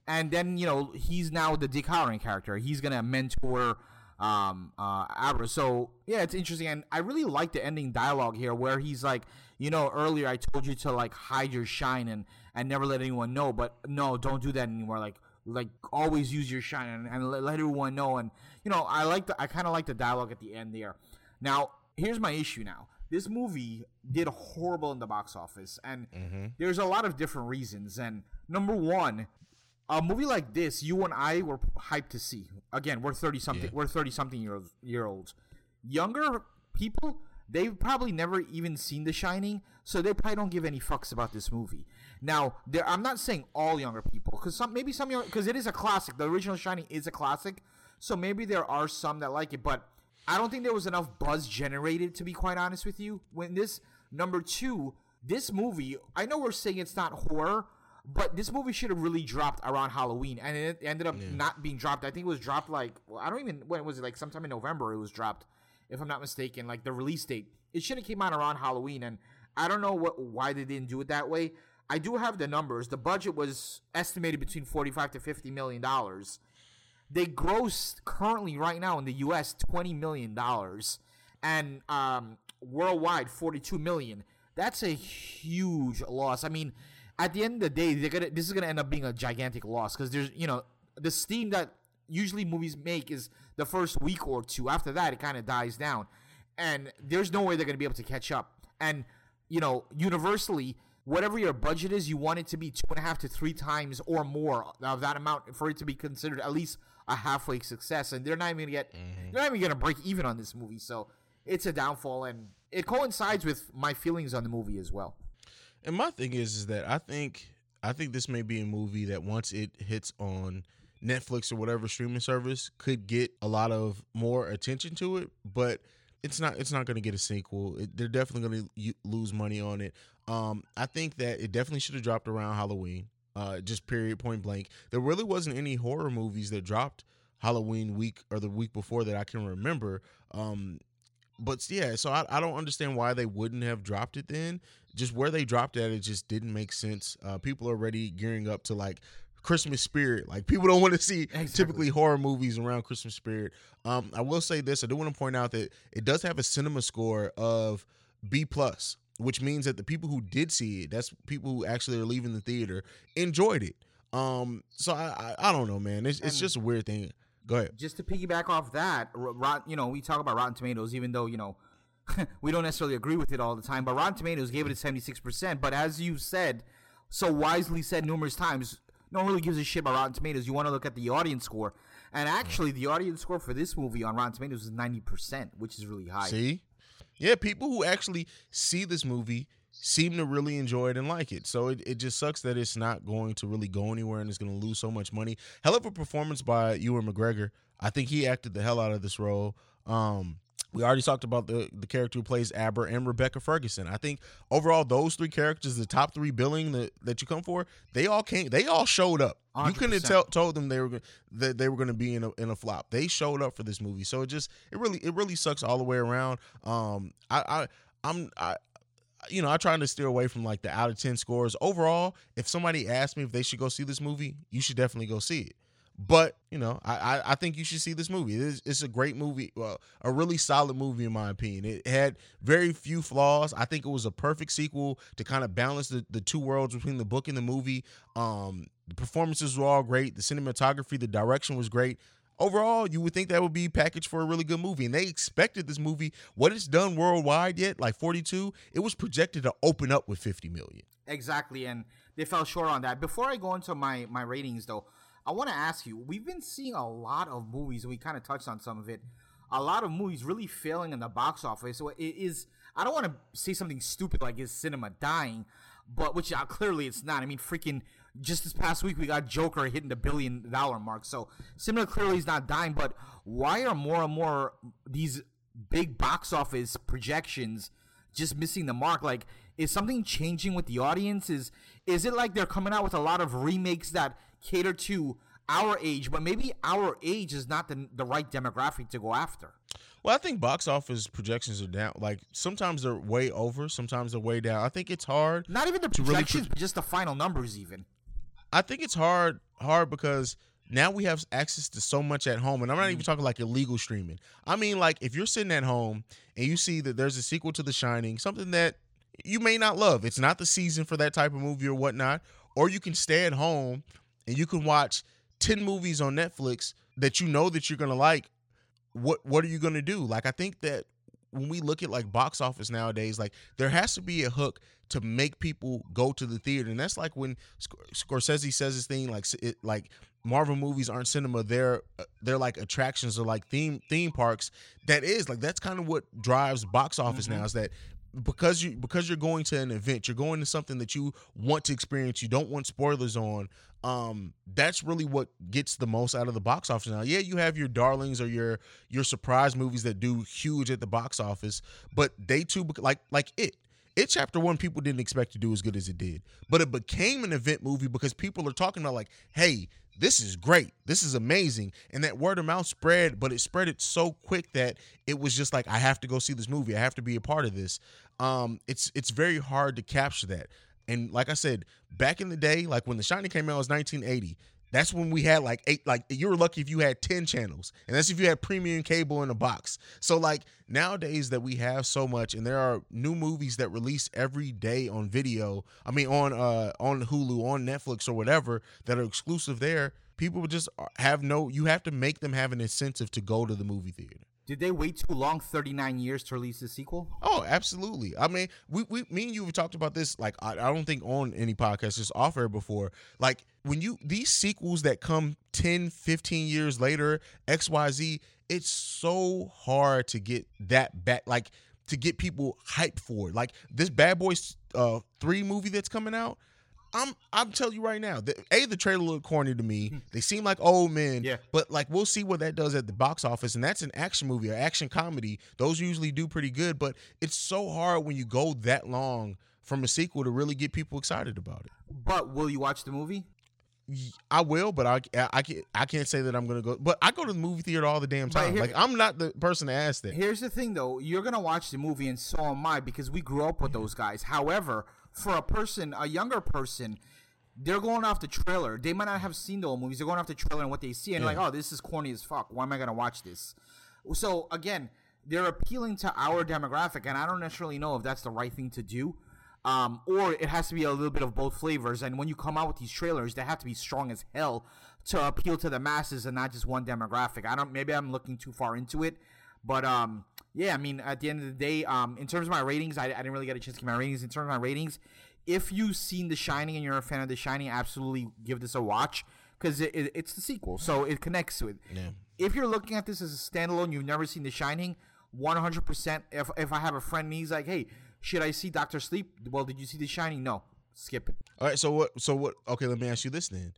S5: And then, you know, he's now the Dick character. He's gonna mentor um uh Abra. So yeah, it's interesting, and I really like the ending dialogue here where he's like, you know, earlier I told you to like hide your shine and and never let anyone know, but no, don't do that anymore. Like like always use your shine and, and let, let everyone know. And you know, I like the I kind of like the dialogue at the end there. Now here's my issue. Now this movie did horrible in the box office, and mm-hmm. there's a lot of different reasons. And number one, a movie like this, you and I were hyped to see. Again, we're thirty something.
S4: Yeah.
S5: We're thirty something year year olds. Younger people, they've probably never even seen The Shining, so they probably don't give any fucks about this movie. Now, there, I'm not saying all younger people, because some maybe some because it is a classic. The original Shining is a classic, so maybe there are some that like it, but I don't think there was enough buzz generated to be quite honest with you. When this number two, this movie, I know we're saying it's not horror, but this movie should have really dropped around Halloween, and it ended up not being dropped. I think it was dropped like well, I don't even when was it like sometime in November it was dropped, if I'm not mistaken. Like the release date, it should have came out around Halloween, and I don't know what why they didn't do it that way. I do have the numbers. The budget was estimated between 45 to 50 million dollars. They gross currently right now in the U.S. 20 million dollars, and um, worldwide 42 million. That's a huge loss. I mean, at the end of the day, they're gonna. This is gonna end up being a gigantic loss because there's, you know, the steam that usually movies make is the first week or two. After that, it kind of dies down, and there's no way they're gonna be able to catch up. And you know, universally, whatever your budget is, you want it to be two and a half to three times or more of that amount for it to be considered at least a halfway success. And they're not even gonna get, mm-hmm. they're not even gonna break even on this movie. So it's a downfall, and it coincides with my feelings on the movie as well.
S4: And my thing is, is that I think I think this may be a movie that once it hits on Netflix or whatever streaming service could get a lot of more attention to it, but it's not it's not going to get a sequel. It, they're definitely going to lose money on it. Um, I think that it definitely should have dropped around Halloween. Uh, just period point blank. There really wasn't any horror movies that dropped Halloween week or the week before that I can remember. Um, but yeah, so I, I don't understand why they wouldn't have dropped it then. just where they dropped it, it just didn't make sense. Uh, people are already gearing up to like Christmas spirit. Like people don't want to see
S5: Exactly.
S4: typically horror movies around Christmas spirit. Um, I will say this: I do want to point out that it does have a cinema score of B plus, which means that the people who did see it, that's people who actually are leaving the theater, enjoyed it. Um, so I I, I don't know, man. It's it's just a weird thing. Go ahead.
S5: just to piggyback off that, rot, you know, we talk about Rotten Tomatoes, even though you know we don't necessarily agree with it all the time. But Rotten Tomatoes gave it a seventy six percent. But as you said, so wisely said numerous times, no one really gives a shit about Rotten Tomatoes. You want to look at the audience score, and actually, the audience score for this movie on Rotten Tomatoes is ninety percent, which is really high.
S4: See? Yeah, people who actually see this movie seem to really enjoy it and like it. So it, it just sucks that it's not going to really go anywhere and it's going to lose so much money. Hell of a performance by Ewan McGregor. I think he acted the hell out of this role. Um, we already talked about the the character who plays Abra and Rebecca Ferguson. I think overall those three characters, the top three billing that, that you come for, they all came, they all showed up. You couldn't have tell, told them they were that they were going to be in a in a flop. They showed up for this movie, so it just it really it really sucks all the way around. Um, I I I'm I you know, I try to steer away from like the out of 10 scores. Overall, if somebody asked me if they should go see this movie, you should definitely go see it. But, you know, I, I, I think you should see this movie. It's, it's a great movie, well, a really solid movie, in my opinion. It had very few flaws. I think it was a perfect sequel to kind of balance the, the two worlds between the book and the movie. Um, the performances were all great. The cinematography, the direction was great overall, you would think that would be packaged for a really good movie. And they expected this movie, what it's done worldwide yet, like 42, it was projected to open up with 50 million.
S5: Exactly, and they fell short on that. Before I go into my my ratings, though, I want to ask you: We've been seeing a lot of movies, and we kind of touched on some of it. A lot of movies really failing in the box office. So it is. I don't want to say something stupid like is cinema dying, but which uh, clearly it's not. I mean, freaking. Just this past week, we got Joker hitting the billion dollar mark. So cinema clearly is not dying. But why are more and more these big box office projections just missing the mark like is something changing with the audience is is it like they're coming out with a lot of remakes that cater to our age but maybe our age is not the, the right demographic to go after
S4: Well, I think box office projections are down. Like sometimes they're way over, sometimes they're way down. I think it's hard.
S5: not even the
S4: To really
S5: projections just the final numbers even
S4: I think it's hard hard because now we have access to so much at home and I'm not even mm-hmm. talking like illegal streaming. I mean like if you're sitting at home and you see that there's a sequel to The Shining, something that you may not love. It's not the season for that type of movie or whatnot. Or you can stay at home and you can watch 10 movies on Netflix that you know that you're gonna like. What what are you gonna do? Like I think that when we look at like box office nowadays, like there has to be a hook to make people go to the theater, and that's like when Sc- Scorsese says his thing, like it, like Marvel movies aren't cinema; they're uh, they're like attractions or like theme theme parks. That is like that's kind of what drives box office now is that because you because you're going to an event, you're going to something that you want to experience. You don't want spoilers on. Um, that's really what gets the most out of the box office now. Yeah, you have your darlings or your your surprise movies that do huge at the box office, but they too like like it. It chapter one people didn't expect to do as good as it did, but it became an event movie because people are talking about like, hey, this is great, this is amazing, and that word of mouth spread, but it spread it so quick that it was just like I have to go see this movie, I have to be a part of this. Um, it's it's very hard to capture that, and like I said, back in the day, like when The Shining came out, it was 1980. That's when we had like eight, like you were lucky if you had 10 channels. And that's if you had premium cable in a box. So, like nowadays that we have so much, and there are new movies that release every day on video. I mean, on uh on Hulu, on Netflix, or whatever that are exclusive there. People just have no, you have to make them have an incentive to go to the movie theater.
S5: Did they wait too long 39 years to release the sequel
S4: Oh, absolutely. I mean, we, we me and you have talked about this. Like, I, I don't think on any podcast, just off air before. Like, when you these sequels that come 10, 15 years later, XYZ, it's so hard to get that back. Like, to get people hyped for. Like this Bad Boys uh three movie that's coming out. I'm I'm telling you right now, the, a the trailer looked corny to me. Hmm. They seem like old men,
S5: Yeah.
S4: But like we'll see what that does at the box office, and that's an action movie or action comedy. Those usually do pretty good, but it's so hard when you go that long from a sequel to really get people excited about it.
S5: but will you watch the movie
S4: I will, but I I can't I can't say that I'm gonna go. But I go to the movie theater all the damn time.
S5: here-
S4: like I'm not the person to ask that.
S5: Here's the thing, though. You're gonna watch the movie, and so am I, because we grew up with mm-hmm. those guys. However, for a person, a younger person, they're going off the trailer. They might not have seen the old movies. They're going off the trailer and what they see, and like, oh, this is corny as fuck. Why am I gonna watch this? So again, they're appealing to our demographic, and I don't necessarily know if that's the right thing to do. Um, or it has to be a little bit of both flavors. And when you come out with these trailers, they have to be strong as hell to appeal to the masses and not just one demographic. I don't. Maybe I'm looking too far into it, but um, yeah. I mean, at the end of the day, um, in terms of my ratings, I, I didn't really get a chance to get my ratings. In terms of my ratings, if you've seen The Shining and you're a fan of The Shining, absolutely give this a watch because it, it, it's the sequel, so it connects with.
S4: Yeah.
S5: If you're looking at this as a standalone, you've never seen The Shining, 100%. If if I have a friend and he's like, hey, should I see Doctor Sleep? Well, did you see The Shining? No, skip it.
S4: All right. So what? So what? Okay. Let me ask you this then.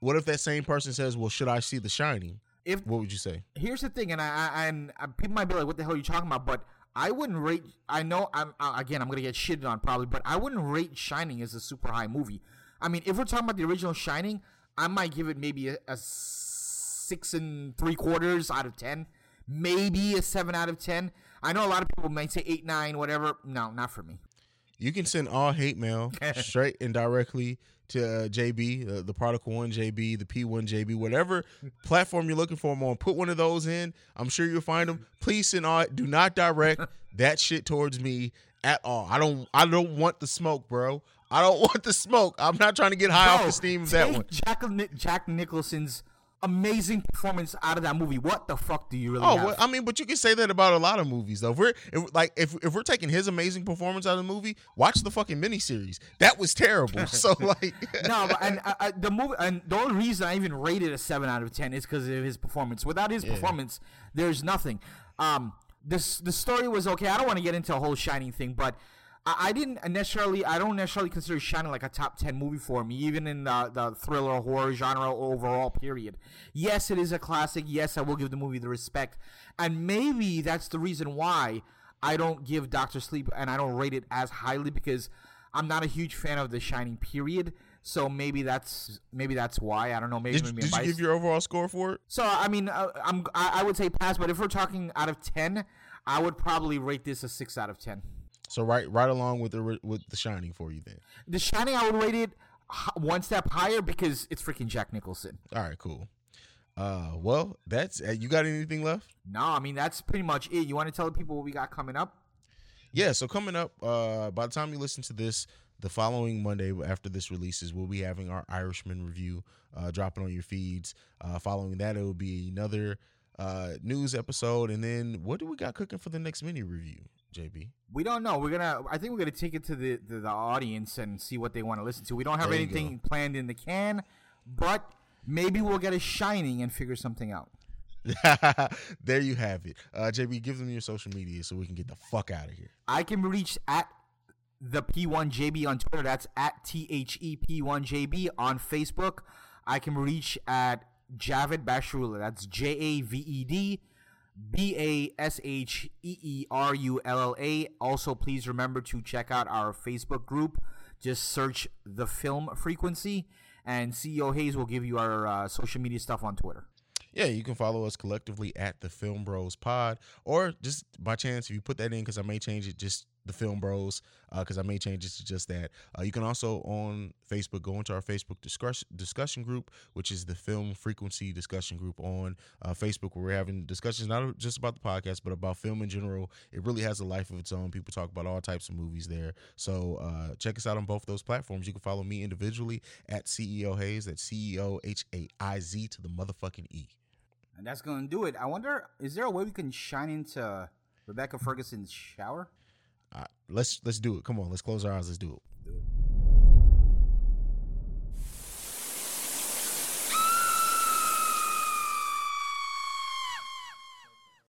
S4: What if that same person says, "Well, should I see The Shining?"
S5: If
S4: What would you say?
S5: here's the thing, and I, I and people might be like, "What the hell are you talking about?" But I wouldn't rate. I know I'm uh, again. I'm gonna get shitted on probably, but I wouldn't rate Shining as a super high movie. I mean, if we're talking about the original Shining, I might give it maybe a, a six and three quarters out of ten, maybe a seven out of ten. I know a lot of people might say eight, nine, whatever. No, not for me.
S4: You can send all hate mail straight and directly to uh, JB, uh, the Prodigal One JB, the P1 JB, whatever platform you're looking for them on. Put one of those in. I'm sure you'll find them. Please send all. Do not direct that shit towards me at all. I don't. I don't want the smoke, bro. I don't want the smoke. I'm not trying to get high off
S5: Bro,
S4: the steam of that one.
S5: Jack, Jack Nicholson's amazing performance out of that movie. What the fuck do you really
S4: Oh, well, I mean, but you can say that about a lot of movies, though. If we're if, like, if if we're taking his amazing performance out of the movie, watch the fucking miniseries. That was terrible. So like,
S5: no, but and uh, uh, the movie, and the only reason I even rated a seven out of ten is because of his performance. Without his performance, there's nothing. Um, this the story was okay. I don't want to get into a whole Shining thing, but I, I didn't necessarily. I don't necessarily consider Shining like a top ten movie for me, even in the the thriller horror genre overall. Period. Yes, it is a classic. Yes, I will give the movie the respect, and maybe that's the reason why I don't give Doctor Sleep and I don't rate it as highly because I'm not a huge fan of The Shining. Period. So maybe that's maybe that's why I don't know. Maybe
S4: did,
S5: maybe
S4: did you give your overall score for it?
S5: So I mean, uh, I'm I, I would say pass, but if we're talking out of ten, I would probably rate this a six out of ten.
S4: So right, right along with the with the Shining for you then.
S5: The Shining, I would rate it one step higher because it's freaking Jack Nicholson.
S4: All right, cool. Uh, well, that's uh, you got anything left?
S5: No, I mean that's pretty much it. You want to tell the people what we got coming up?
S4: Yeah. So coming up, uh, by the time you listen to this, the following Monday after this releases, we'll be having our Irishman review uh, dropping on your feeds. Uh, following that, it will be another uh news episode, and then what do we got cooking for the next mini review, JB?
S5: We don't know. We're gonna. I think we're gonna take it to the to the audience and see what they want to listen to. We don't have
S4: There
S5: anything planned in the can, but maybe we'll get a shining and figure something out.
S4: there you have it. Uh, JB, give them your social media so we can get the fuck out of here.
S5: I can reach at the P1JB on Twitter. That's at T H E P1JB on Facebook. I can reach at Javed Basheerulla. That's J A V E D B A S H E E R U L L A. Also, please remember to check out our Facebook group. Just search the film frequency, and CEO Haize will give you our uh, social media stuff on Twitter.
S4: Yeah, you can follow us collectively at the Film Bros Pod, or just by chance, if you put that in, because I may change it, just the Film Bros, because I made changes to just that. Uh, you can also on Facebook go into our Facebook discussion discussion group, which is the Film Frequency Discussion Group on uh, Facebook, where we're having discussions not just about the podcast, but about film in general. It really has a life of its own. People talk about all types of movies there. So uh, check us out on both those platforms. You can follow me individually at CEO Haize. That's C E O H A I Z to the motherfucking E.
S5: And that's gonna do it. I wonder, is there a way we can shine into Rebecca Ferguson's shower?
S4: Right, let's let's do it. Come on, let's close our eyes. Let's do it.